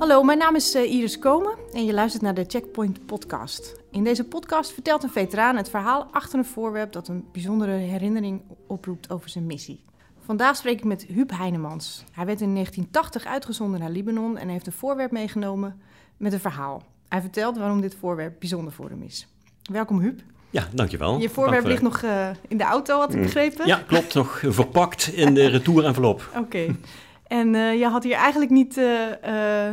Hallo, mijn naam is eh, Iris Komen en je luistert naar de Checkpoint podcast. In deze podcast vertelt een veteraan het verhaal achter een voorwerp dat een bijzondere herinnering oproept over zijn missie. Vandaag spreek ik met Huub Heinemans. Hij werd in 1980 uitgezonden naar Libanon en heeft een voorwerp meegenomen met een verhaal. Hij vertelt waarom dit voorwerp bijzonder voor hem is. Welkom Huub. Ja, dankjewel. Je voorwerp ligt nog uh, in de auto, had ik Mm. begrepen? Ja, klopt. Nog verpakt in de retourenvelop. Oké. En uh, je had hier eigenlijk niet, uh,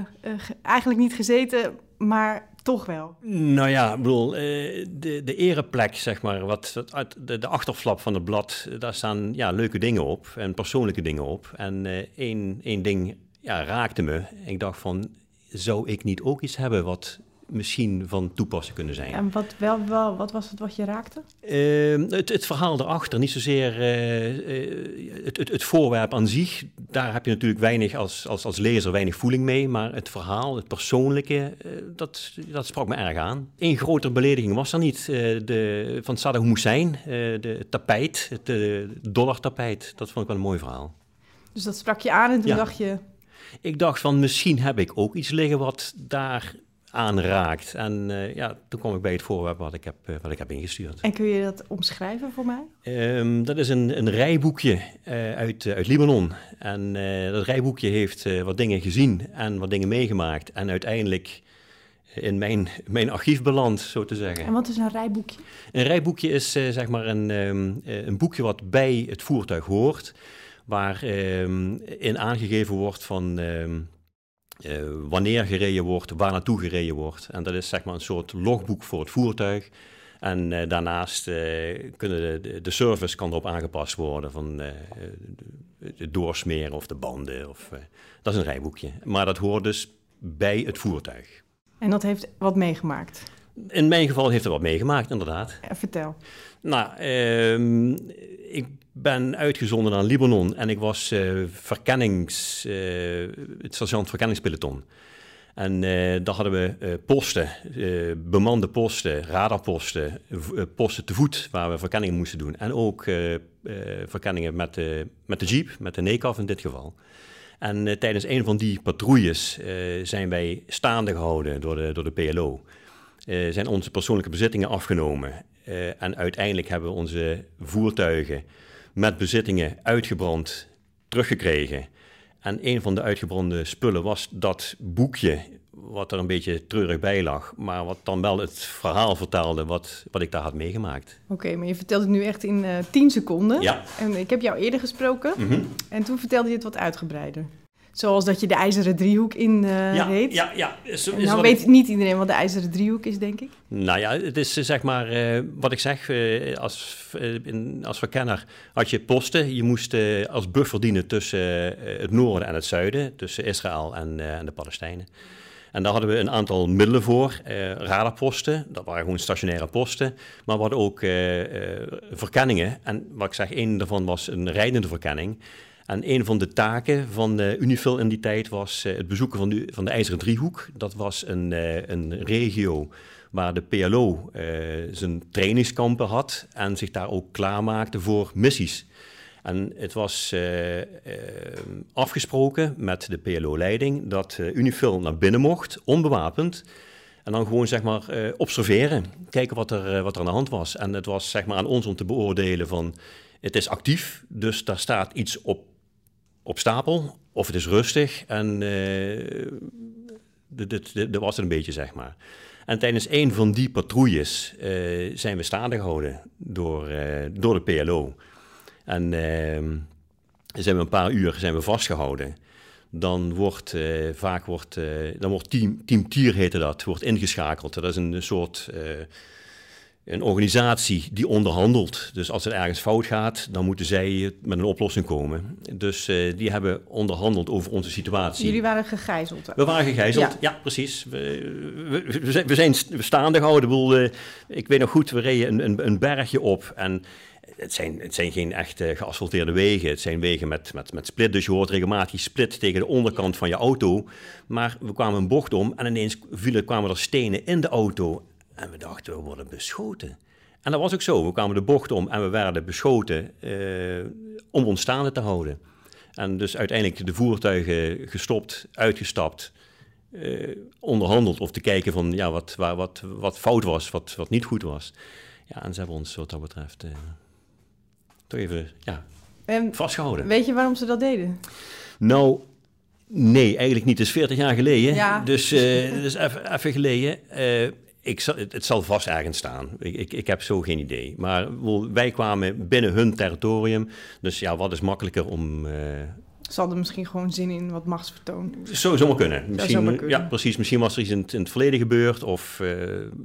eigenlijk niet gezeten, maar toch wel. Nou ja, ik bedoel, de, de ereplek, zeg maar, wat, de, de achterflap van het blad, daar staan ja, leuke dingen op en persoonlijke dingen op. En één, één ding ja, raakte me. Ik dacht van, zou ik niet ook iets hebben wat misschien van toepassing kunnen zijn. En wat, wel, wel, wat was het wat je raakte? Uh, het, het, verhaal erachter, niet zozeer uh, uh, het, het, het, voorwerp aan zich. Daar heb je natuurlijk weinig als, als, als lezer weinig voeling mee. Maar het verhaal, het persoonlijke, dat, dat sprak me erg aan. Eén grotere belediging was er niet. de, van Saddam Hussein, de tapijt, het dollartapijt. Dat vond ik wel een mooi verhaal. Dus dat sprak je aan en toen ja. dacht je... Ik dacht van misschien heb ik ook iets liggen wat daar aanraakt. En uh, ja, toen kwam ik bij het voorwerp wat ik heb, uh, wat ik heb ingestuurd. En kun je dat omschrijven voor mij? Um, dat is een, een rijboekje uh, uit, uit Libanon. En dat rijboekje heeft wat dingen gezien en wat dingen meegemaakt. En uiteindelijk in mijn, mijn archief beland, zo te zeggen. En wat is een rijboekje? Een rijboekje is zeg maar een, um, een boekje wat bij het voertuig hoort. Waar um, in aangegeven wordt van... Uh, wanneer gereden wordt, waar naartoe gereden wordt. En dat is zeg maar een soort logboek voor het voertuig. En uh, daarnaast uh, kunnen de, de, service kan erop aangepast worden van het doorsmeren of de banden. Of, dat is een rijboekje. Maar dat hoort dus bij het voertuig. En dat heeft wat meegemaakt? In mijn geval heeft het wat meegemaakt, inderdaad. vertel. Nou, uh, ik ben uitgezonden naar Libanon en ik was uh, verkennings, uh, het sergeant verkenningspeloton. En uh, daar hadden we posten, bemande posten, radarposten, posten te voet waar we verkenningen moesten doen. En ook verkenningen met de, met de jeep, met de NECAF in dit geval. En tijdens een van die patrouilles zijn wij staande gehouden door de, door de PLO. zijn onze persoonlijke bezittingen afgenomen. en uiteindelijk hebben we onze voertuigen met bezittingen uitgebrand teruggekregen. En een van de uitgebrande spullen was dat boekje, wat er een beetje treurig bij lag, maar wat dan wel het verhaal vertelde wat, wat ik daar had meegemaakt. Oké, okay, maar je vertelt het nu echt in uh, 10 seconden. Ja. En ik heb jou eerder gesproken mm -hmm. en toen vertelde je het wat uitgebreider. Zoals dat je de ijzeren driehoek in uh, ja, reed. Ja, ja. Is, is nou weet ik... niet iedereen wat de ijzeren driehoek is, denk ik. Nou ja, het is zeg maar, uh, wat ik zeg, uh, als, in, als verkenner had je posten. Je moest als buffer dienen tussen het noorden en het zuiden, tussen Israël en, en de Palestijnen. En daar hadden we een aantal middelen voor. Uh, radarposten, dat waren gewoon stationaire posten. Maar we hadden ook uh, uh, verkenningen. En wat ik zeg, één daarvan was een rijdende verkenning. En een van de taken van uh, Unifil in die tijd was uh, het bezoeken van de, van de IJzeren Driehoek. Dat was een, uh, een regio waar de PLO zijn trainingskampen had en zich daar ook klaarmaakte voor missies. En het was afgesproken met de PLO-leiding dat Unifil naar binnen mocht, onbewapend. En dan gewoon zeg maar observeren, kijken wat er, wat er aan de hand was. En het was zeg maar aan ons om te beoordelen van het is actief, dus daar staat iets op op stapel, of het is rustig. En uh, dat was het een beetje, zeg maar. En tijdens een van die patrouilles uh, zijn we staande gehouden door, uh, door de PLO. En zijn we een paar uur zijn we vastgehouden. Dan wordt vaak wordt, dan wordt team, team Tier heette dat, wordt ingeschakeld. Dat is een soort een organisatie die onderhandelt. Dus als er ergens fout gaat, dan moeten zij met een oplossing komen. Dus uh, die hebben onderhandeld over onze situatie. Jullie waren gegijzeld? We waren gegijzeld, ja, ja precies. We, we, we, zijn, staande gehouden. Ik, bedoel, uh, ik weet nog goed, we reden een, een, een bergje op en... Het zijn, het zijn geen echt uh, geasfalteerde wegen. Het zijn wegen met, met, met split. Dus je hoort regelmatig split tegen de onderkant van je auto. Maar we kwamen een bocht om en ineens vielen, kwamen er stenen in de auto. En we dachten, we worden beschoten. En dat was ook zo. We kwamen de bocht om en we werden beschoten uh, om ons staande te houden. En dus uiteindelijk de voertuigen gestopt, uitgestapt onderhandeld of te kijken van ja, wat, waar, wat, wat fout was, wat, wat niet goed was. Ja, en ze hebben ons wat dat betreft toch even ja, vastgehouden. Weet je waarom ze dat deden? Nou, nee, eigenlijk niet. Het is 40 jaar geleden. Ja. Dus, uh, dus even, even geleden. Ik, het, zal vast ergens staan. Ik, ik, ik, heb zo geen idee. Maar wij kwamen binnen hun territorium. Dus ja, wat is makkelijker om... Uh, ze hadden misschien gewoon zin in wat machtsvertoon. Zo zou maar kunnen. Misschien, kunnen. Ja, precies. Misschien was er iets in het, in het verleden gebeurd. Of uh,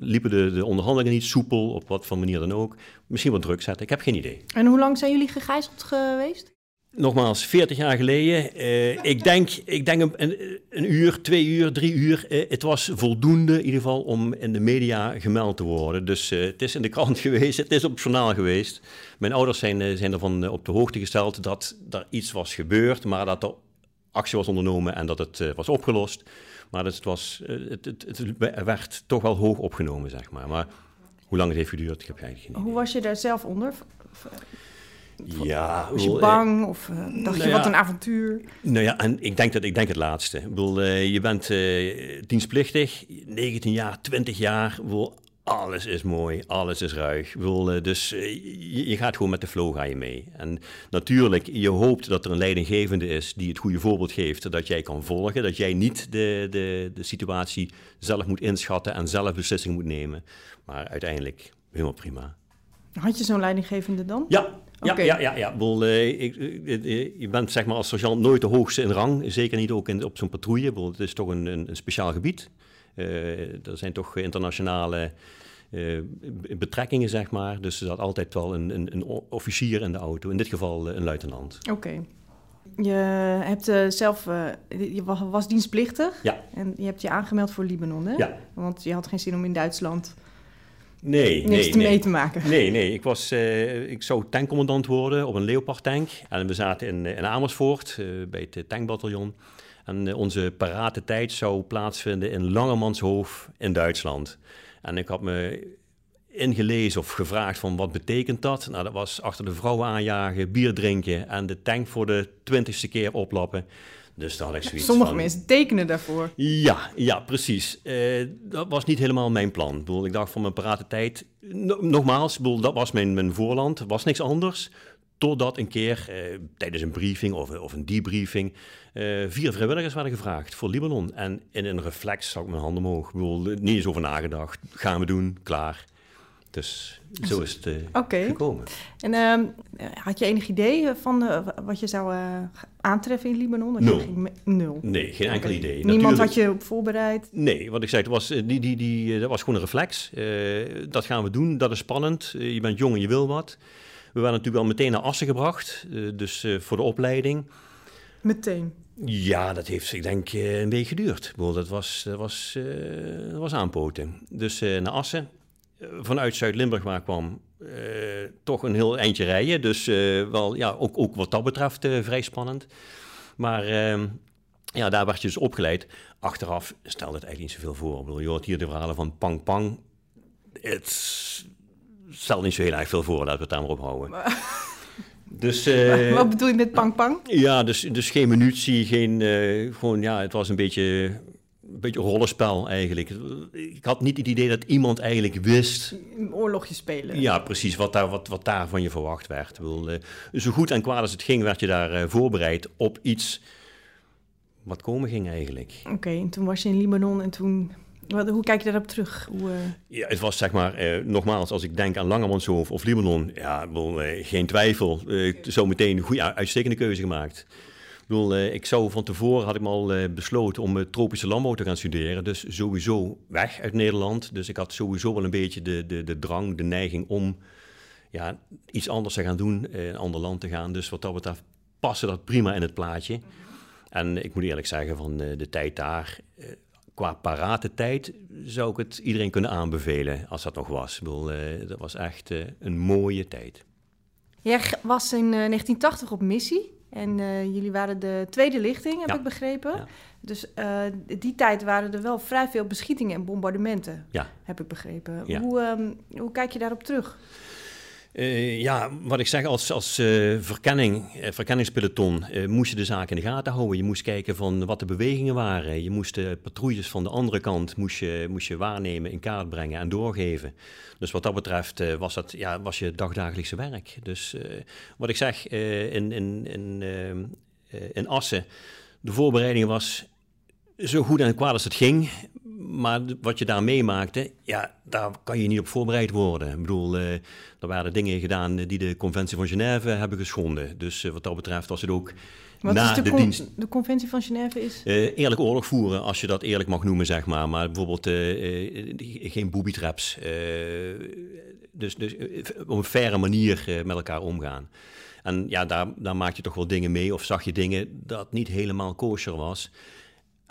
liepen de, de onderhandelingen niet soepel, op wat voor manier dan ook. Misschien wat druk zetten. Ik heb geen idee. En hoe lang zijn jullie gegijzeld geweest? Nogmaals, 40 jaar geleden. Uh, ik denk, ik denk een, een, uur, twee uur, drie uur. Uh, het was voldoende in ieder geval om in de media gemeld te worden. Dus uh, het is in de krant geweest, het is op het journaal geweest. Mijn ouders zijn, zijn ervan op de hoogte gesteld dat er iets was gebeurd, maar dat er actie was ondernomen en dat het was opgelost. Maar het, was, het, het, het, werd toch wel hoog opgenomen, zeg maar. Maar hoe lang het heeft geduurd, ik heb eigenlijk geen. Hoe was je daar zelf onder? Ja, was je bang of uh, dacht nou je wat een avontuur? Nou ja, en ik denk, dat, ik denk het laatste. Ik bedoel, uh, je bent uh, dienstplichtig, 19 jaar, 20 jaar. Bedoel, alles is mooi, alles is ruig. Bedoel, dus je, je, gaat gewoon met de flow ga je mee. En natuurlijk, je hoopt dat er een leidinggevende is die het goede voorbeeld geeft, dat jij kan volgen, dat jij niet de, de, de situatie zelf moet inschatten en zelf beslissingen moet nemen. Maar uiteindelijk helemaal prima. Had je zo'n leidinggevende dan? Ja, ja, ja, ja, ja. Ik, uh, je bent zeg maar als sergeant nooit de hoogste in rang. Zeker niet ook in, op zo'n patrouille. Bedoel, het is toch een, een, een speciaal gebied. Uh, er zijn toch internationale betrekkingen, zeg maar. Dus er zat altijd wel een, een, een, officier in de auto. In dit geval een luitenant. Oké. Je hebt zelf, je was, was, dienstplichtig. Ja. En je hebt je aangemeld voor Libanon, hè? Ja. Want je had geen zin om in Duitsland Nee, niks nee, te mee te maken. Nee, nee. Ik, was, uh, ik zou tankcommandant worden op een Leopard tank. En we zaten in, in Amersfoort uh, bij het tankbataljon. En uh, onze parate tijd zou plaatsvinden in Langemanshoofd in Duitsland. En ik had me ingelezen of gevraagd van wat betekent dat? Nou, dat was achter de vrouwen aanjagen, bier drinken en de tank voor de twintigste keer oplappen. Dus dan had ik zoiets Sommige mensen tekenen daarvoor. Ja, ja precies. Uh, dat was niet helemaal mijn plan. Ik, bedoel, ik dacht van mijn parate tijd... nogmaals, bedoel, dat was mijn, mijn voorland. Het was niks anders. Totdat een keer uh, tijdens een briefing of, of een debriefing... Uh, vier vrijwilligers werden gevraagd voor Libanon. En in een reflex zag ik mijn handen omhoog. Ik bedoel, niet eens over nagedacht. Gaan we doen, klaar. Dus zo is het uh, gekomen. En uh, had je enig idee van uh, wat je zou uh, aantreffen in Libanon? Nul. Nul. Nee, geen enkel idee. Niemand Natuurlijk, had je op voorbereid? Nee, wat ik zei, het was, die, die, die, dat was gewoon een reflex. dat gaan we doen, dat is spannend. je bent jong en je wil wat. We werden natuurlijk wel meteen naar Assen gebracht, dus voor de opleiding. Meteen? Ja, dat heeft, ik denk, een week geduurd. Dat was, dat was, dat was aanpoten. Dus naar Assen vanuit Zuid-Limburg waar kwam, uh, toch een heel eindje rijden. Dus uh, wel, ja, ook, ook wat dat betreft uh, vrij spannend. Maar ehm, ja, daar werd je dus opgeleid. Achteraf stelde het eigenlijk niet zoveel voor. Ik bedoel, je hoort hier de verhalen van pang pang. Het stelt niet zo heel erg veel voor, laten we het daar maar op houden. Dus, Wat bedoel je met pang pang? Ja, dus, dus geen munitie, geen, gewoon, ja, het was een beetje beetje rollenspel eigenlijk. Ik had niet het idee dat iemand eigenlijk wist... Een oorlogje spelen. Ja, precies, wat daar, wat, wat daar van je verwacht werd. Uh, zo goed en kwaad als het ging, werd je daar uh, voorbereid op iets wat komen ging eigenlijk. Oké, okay, en toen was je in Libanon en toen... Wat, hoe kijk je daarop terug? Hoe, uh... Ja, het was zeg maar, nogmaals, als ik denk aan Langermanshoofd of Libanon, ja, geen twijfel. zo meteen een goede, uitstekende keuze gemaakt. Ik bedoel, uh, ik zou van tevoren had ik al uh, besloten om uh, tropische landbouw te gaan studeren. Dus sowieso weg uit Nederland. Dus ik had sowieso wel een beetje de, de, de drang, de neiging om ja, iets anders te gaan doen, een ander land te gaan. Dus wat dat betreft paste dat prima in het plaatje. En ik moet eerlijk zeggen, van de tijd daar, qua parate tijd, zou ik het iedereen kunnen aanbevelen als dat nog was. Ik bedoel, dat was echt een mooie tijd. Jij was in 1980 op missie. En uh, jullie waren de tweede lichting, heb ik begrepen. Ja. Dus uh, die tijd waren er wel vrij veel beschietingen en bombardementen, ja. heb ik begrepen. Hoe, um, hoe kijk je daarop terug? Uh, ja, wat ik zeg, als, als uh, verkenning, uh, verkenningspeloton moest je de zaak in de gaten houden. Je moest kijken van wat de bewegingen waren. Je moest de patrouilles van de andere kant moest je, moest je waarnemen, in kaart brengen en doorgeven. Dus wat dat betreft was dat ja, was je dagdagelijkse werk. Dus wat ik zeg, in, in, in, in Assen, de voorbereiding was zo goed en kwaad als het ging. Maar wat je daar meemaakte, ja, daar kan je niet op voorbereid worden. Ik bedoel, uh, er waren dingen gedaan die de conventie van Genève hebben geschonden. Dus wat dat betreft was het ook wat na is de, de, dienst... De conventie van Genève is? Uh, eerlijk oorlog voeren, als je dat eerlijk mag noemen, zeg maar. Maar bijvoorbeeld geen booby traps. dus dus op een faire manier met elkaar omgaan. En ja, daar, daar maak je toch wel dingen mee. Of zag je dingen dat niet helemaal kosher was.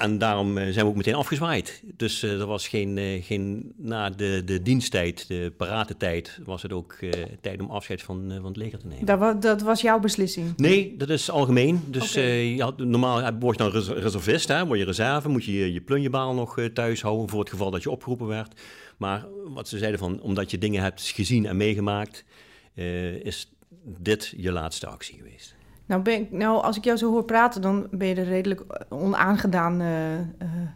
En daarom eh, zijn we ook meteen afgezwaaid. Dus uh, er was geen, uh, geen na de, de diensttijd, de paratentijd, was het ook tijd om afscheid van, van het leger te nemen. Dat, was, dat was jouw beslissing? Nee, dat is algemeen. Dus okay. je had, normaal word je dan reservist, hè, word je reserve, moet je je, je plunjebaal nog thuis houden voor het geval dat je opgeroepen werd. Maar wat ze zeiden van, omdat je dingen hebt gezien en meegemaakt, is dit je laatste actie geweest. Nou, ben ik, nou, als ik jou zo hoor praten, dan ben je er redelijk onaangedaan uh, uh,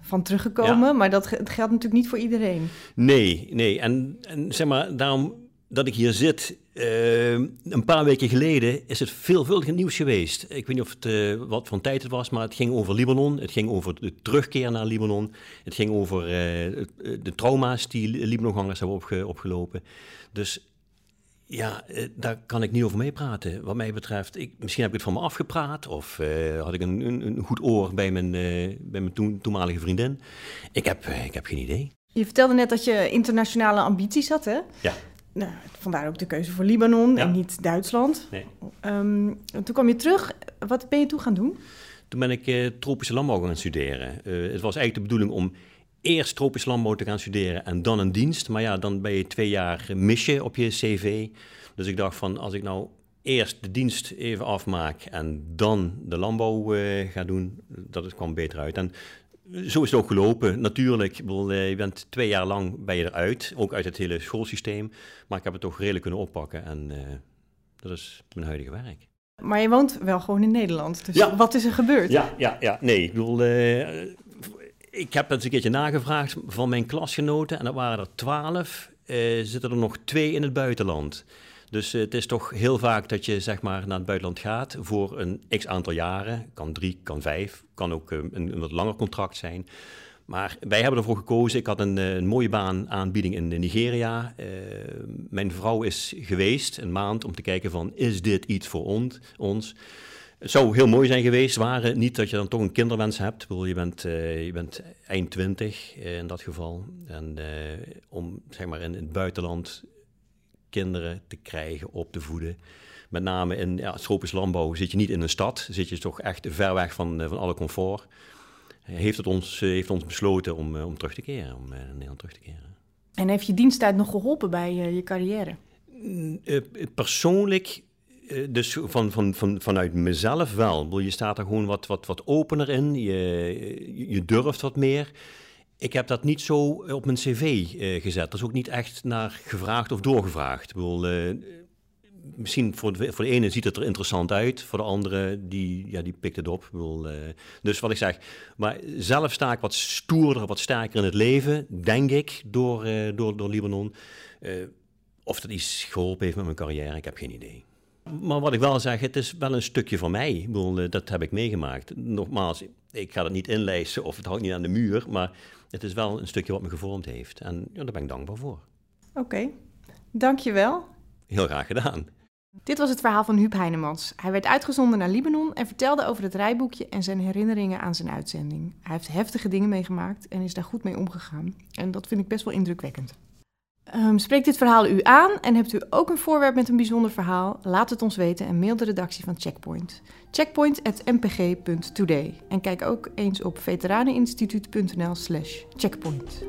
van teruggekomen. Maar dat geldt natuurlijk niet voor iedereen. Nee, nee. En, en zeg maar, daarom dat ik hier zit, uh, een paar weken geleden is het veelvuldig nieuws geweest. Ik weet niet of het, wat van tijd het was, maar het ging over Libanon. Het ging over de terugkeer naar Libanon. Het ging over de trauma's die Libanongangers hebben opge opgelopen. Dus ja, eh, daar kan ik niet over meepraten. Wat mij betreft, ik, misschien heb ik het van me afgepraat. Of uh, had ik een, een, een, goed oor bij mijn, uh, bij mijn toen, toenmalige vriendin. Ik heb, ik heb geen idee. Je vertelde net dat je internationale ambities had, hè? Ja. Nou, vandaar ook de keuze voor Libanon en niet Duitsland. Nee. Um, toen kwam je terug. Wat ben je toen gaan doen? Toen ben ik tropische landbouw gaan studeren. het was eigenlijk de bedoeling om eerst tropisch landbouw te gaan studeren en dan een dienst. Maar ja, dan ben je twee jaar misje op je cv. Dus ik dacht van, als ik nou eerst de dienst even afmaak en dan de landbouw uh, ga doen, dat kwam beter uit. En zo is het ook gelopen. Natuurlijk, je bent twee jaar lang ben je eruit, ook uit het hele schoolsysteem. Maar ik heb het toch redelijk kunnen oppakken en uh, dat is mijn huidige werk. Maar je woont wel gewoon in Nederland, dus ja. wat is er gebeurd? Ja, ja, ja. nee, ik bedoel, uh, ik heb eens een keertje nagevraagd van mijn klasgenoten. En dat waren er twaalf. Uh, zitten er nog twee in het buitenland. Dus uh, het is toch heel vaak dat je zeg maar, naar het buitenland gaat voor een x aantal jaren. Kan drie, kan vijf, kan ook een, een, wat langer contract zijn. Maar wij hebben ervoor gekozen. Ik had een, een mooie baan aanbieding in Nigeria. mijn vrouw is geweest een maand om te kijken van is dit iets voor ons? Het zou heel mooi zijn geweest, waren niet dat je dan toch een kinderwens hebt. je, bent, uh, je bent eind twintig uh, in dat geval. En uh, om zeg maar in, in, het buitenland kinderen te krijgen, op te voeden. Met name in ja, tropisch landbouw zit je niet in een stad, zit je toch echt ver weg van, van alle comfort. Heeft het ons, heeft ons besloten om, om terug te keren, om naar Nederland terug te keren. En heeft je diensttijd nog geholpen bij je carrière? persoonlijk eh, dus van, van, van, vanuit mezelf wel. Je staat er gewoon wat, wat, wat opener in, je, je durft wat meer. Ik heb dat niet zo op mijn cv uh, gezet. Er is ook niet echt naar gevraagd of doorgevraagd. Ik bedoel, misschien voor de, voor de ene ziet het er interessant uit, voor de andere die, ja, die pikt het op. Ik bedoel, dus wat ik zeg, maar zelf sta ik wat stoerder, wat sterker in het leven, denk ik, door, door, door Libanon. of dat iets geholpen heeft met mijn carrière, ik heb geen idee. Maar wat ik wel zeg, het is wel een stukje van mij. Ik bedoel, eh, dat heb ik meegemaakt. Nogmaals, ik ga het niet inlijsten of het hangt niet aan de muur, maar het is wel een stukje wat me gevormd heeft. En ja, daar ben ik dankbaar voor. Oké, okay. dankjewel. Heel graag gedaan. Dit was het verhaal van Huub Heinemans. Hij werd uitgezonden naar Libanon en vertelde over het rijboekje en zijn herinneringen aan zijn uitzending. Hij heeft heftige dingen meegemaakt en is daar goed mee omgegaan. En dat vind ik best wel indrukwekkend. Um, spreekt dit verhaal u aan en hebt u ook een voorwerp met een bijzonder verhaal? Laat het ons weten en mail de redactie van Checkpoint. Checkpoint.mpg.today. En kijk ook eens op veteraneninstituut.nl/checkpoint.